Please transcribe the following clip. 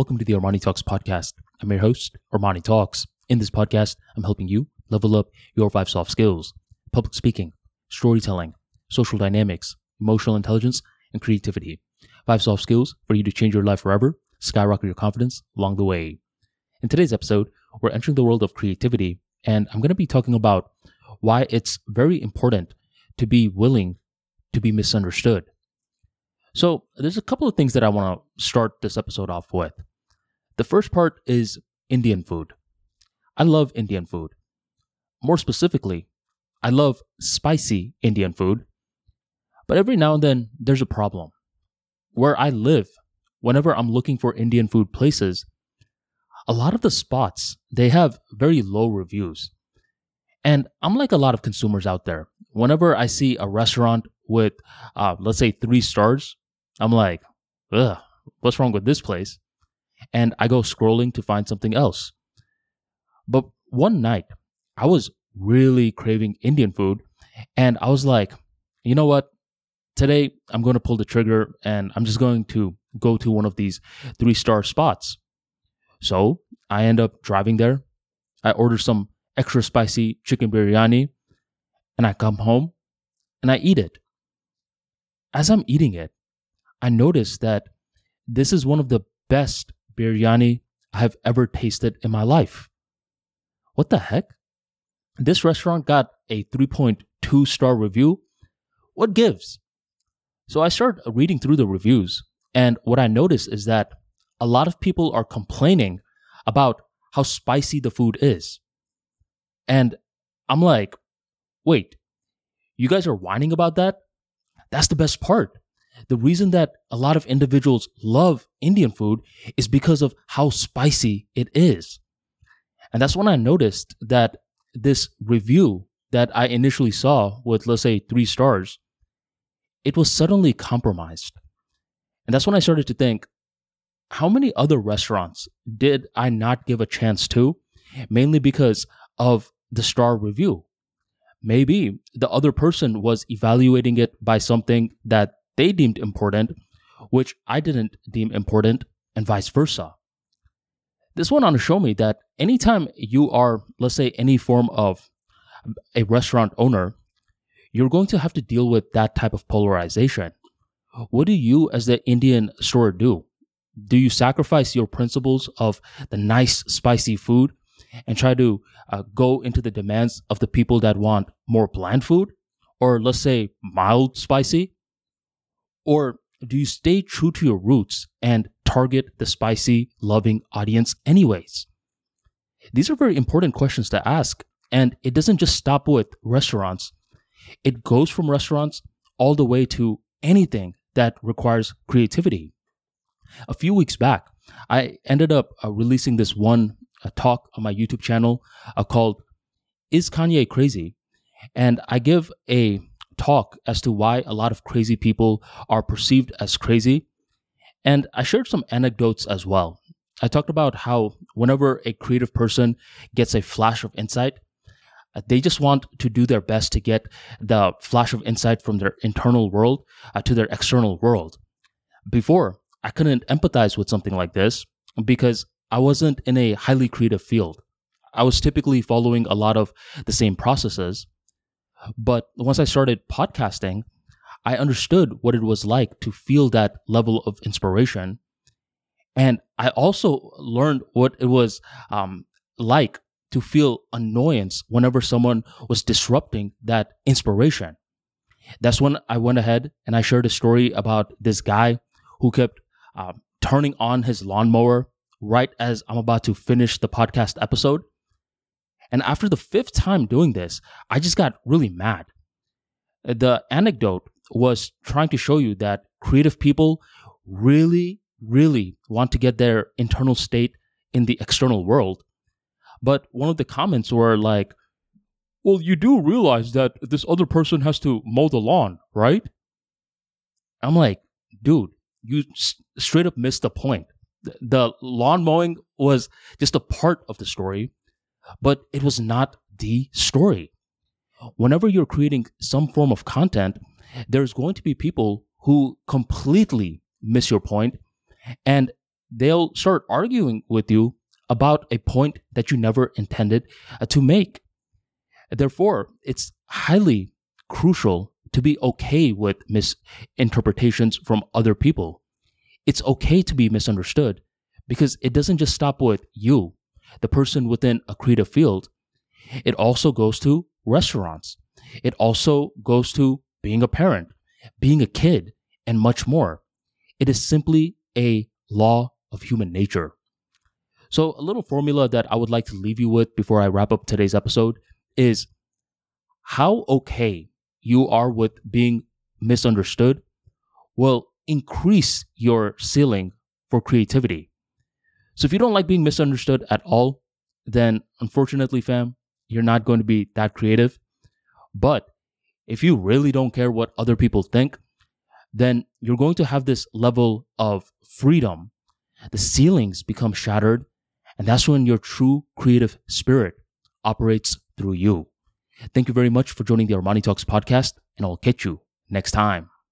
Welcome to the Armani Talks podcast. I'm your host, Armani Talks. In this podcast, I'm helping you level up your five soft skills public speaking, storytelling, social dynamics, emotional intelligence, and creativity. Five soft skills for you to change your life forever, skyrocket your confidence along the way. In today's episode, we're entering the world of creativity, and I'm going to be talking about why it's very important to be willing to be misunderstood. So, there's a couple of things that I want to start this episode off with. The first part is Indian food. I love Indian food. More specifically, I love spicy Indian food. But every now and then, there's a problem. Where I live, whenever I'm looking for Indian food places, a lot of the spots, they have very low reviews. And I'm like a lot of consumers out there. Whenever I see a restaurant with, uh, let's say, three stars, I'm like, ugh, what's wrong with this place? And I go scrolling to find something else. But one night, I was really craving Indian food. And I was like, you know what? Today, I'm going to pull the trigger and I'm just going to go to one of these three star spots. So I end up driving there. I order some extra spicy chicken biryani and I come home and I eat it. As I'm eating it, I notice that this is one of the best biryani I have ever tasted in my life. What the heck? This restaurant got a 3.2 star review. What gives? So I start reading through the reviews, and what I notice is that a lot of people are complaining about how spicy the food is. And I'm like, wait, you guys are whining about that? That's the best part. The reason that a lot of individuals love Indian food is because of how spicy it is. And that's when I noticed that this review that I initially saw with, let's say, three stars, it was suddenly compromised. And that's when I started to think, how many other restaurants did I not give a chance to? Mainly because of the star review. Maybe the other person was evaluating it by something that they deemed important, which I didn't deem important, and vice versa. This went on to show me that anytime you are, let's say, any form of a restaurant owner, you're going to have to deal with that type of polarization. What do you, as the Indian store, do? Do you sacrifice your principles of the nice, spicy food and try to uh, go into the demands of the people that want more bland food? Or let's say mild spicy? Or do you stay true to your roots and target the spicy, loving audience anyways? These are very important questions to ask. And it doesn't just stop with restaurants. It goes from restaurants all the way to anything that requires creativity. A few weeks back, I ended up uh, releasing this one uh, talk on my YouTube channel uh, called Is Kanye Crazy? And I give a talk as to why a lot of crazy people are perceived as crazy. And I shared some anecdotes as well. I talked about how whenever a creative person gets a flash of insight, uh, they just want to do their best to get the flash of insight from their internal world uh, to their external world. Before, I couldn't empathize with something like this because I wasn't in a highly creative field. I was typically following a lot of the same processes. But once I started podcasting, I understood what it was like to feel that level of inspiration. And I also learned what it was um, like to feel annoyance whenever someone was disrupting that inspiration. That's when I went ahead and I shared a story about this guy who kept um, turning on his lawnmower right as I'm about to finish the podcast episode. And after the fifth time doing this, I just got really mad. The anecdote was trying to show you that creative people really, really want to get their internal state in the external world. But one of the comments were like, well, you do realize that this other person has to mow the lawn, right? I'm like, dude, you s- straight up missed the point. The, lawn mowing was just a part of the story, but it was not the story. Whenever you're creating some form of content, there's going to be people who completely miss your point and they'll start arguing with you about a point that you never intended uh, to make. Therefore, it's highly crucial to be okay with misinterpretations from other people. It's okay to be misunderstood because it doesn't just stop with you, the person within a creative field. It also goes to restaurants. It also goes to being a parent, being a kid, and much more. It is simply a law of human nature. So, a little formula that I would like to leave you with before I wrap up today's episode is how okay you are with being misunderstood will increase your ceiling for creativity. So, if you don't like being misunderstood at all, then unfortunately, fam, you're not going to be that creative. But if you really don't care what other people think, then you're going to have this level of freedom. The ceilings become shattered, and that's when your true creative spirit operates through you. Thank you very much for joining the Armani Talks podcast, and I'll catch you next time.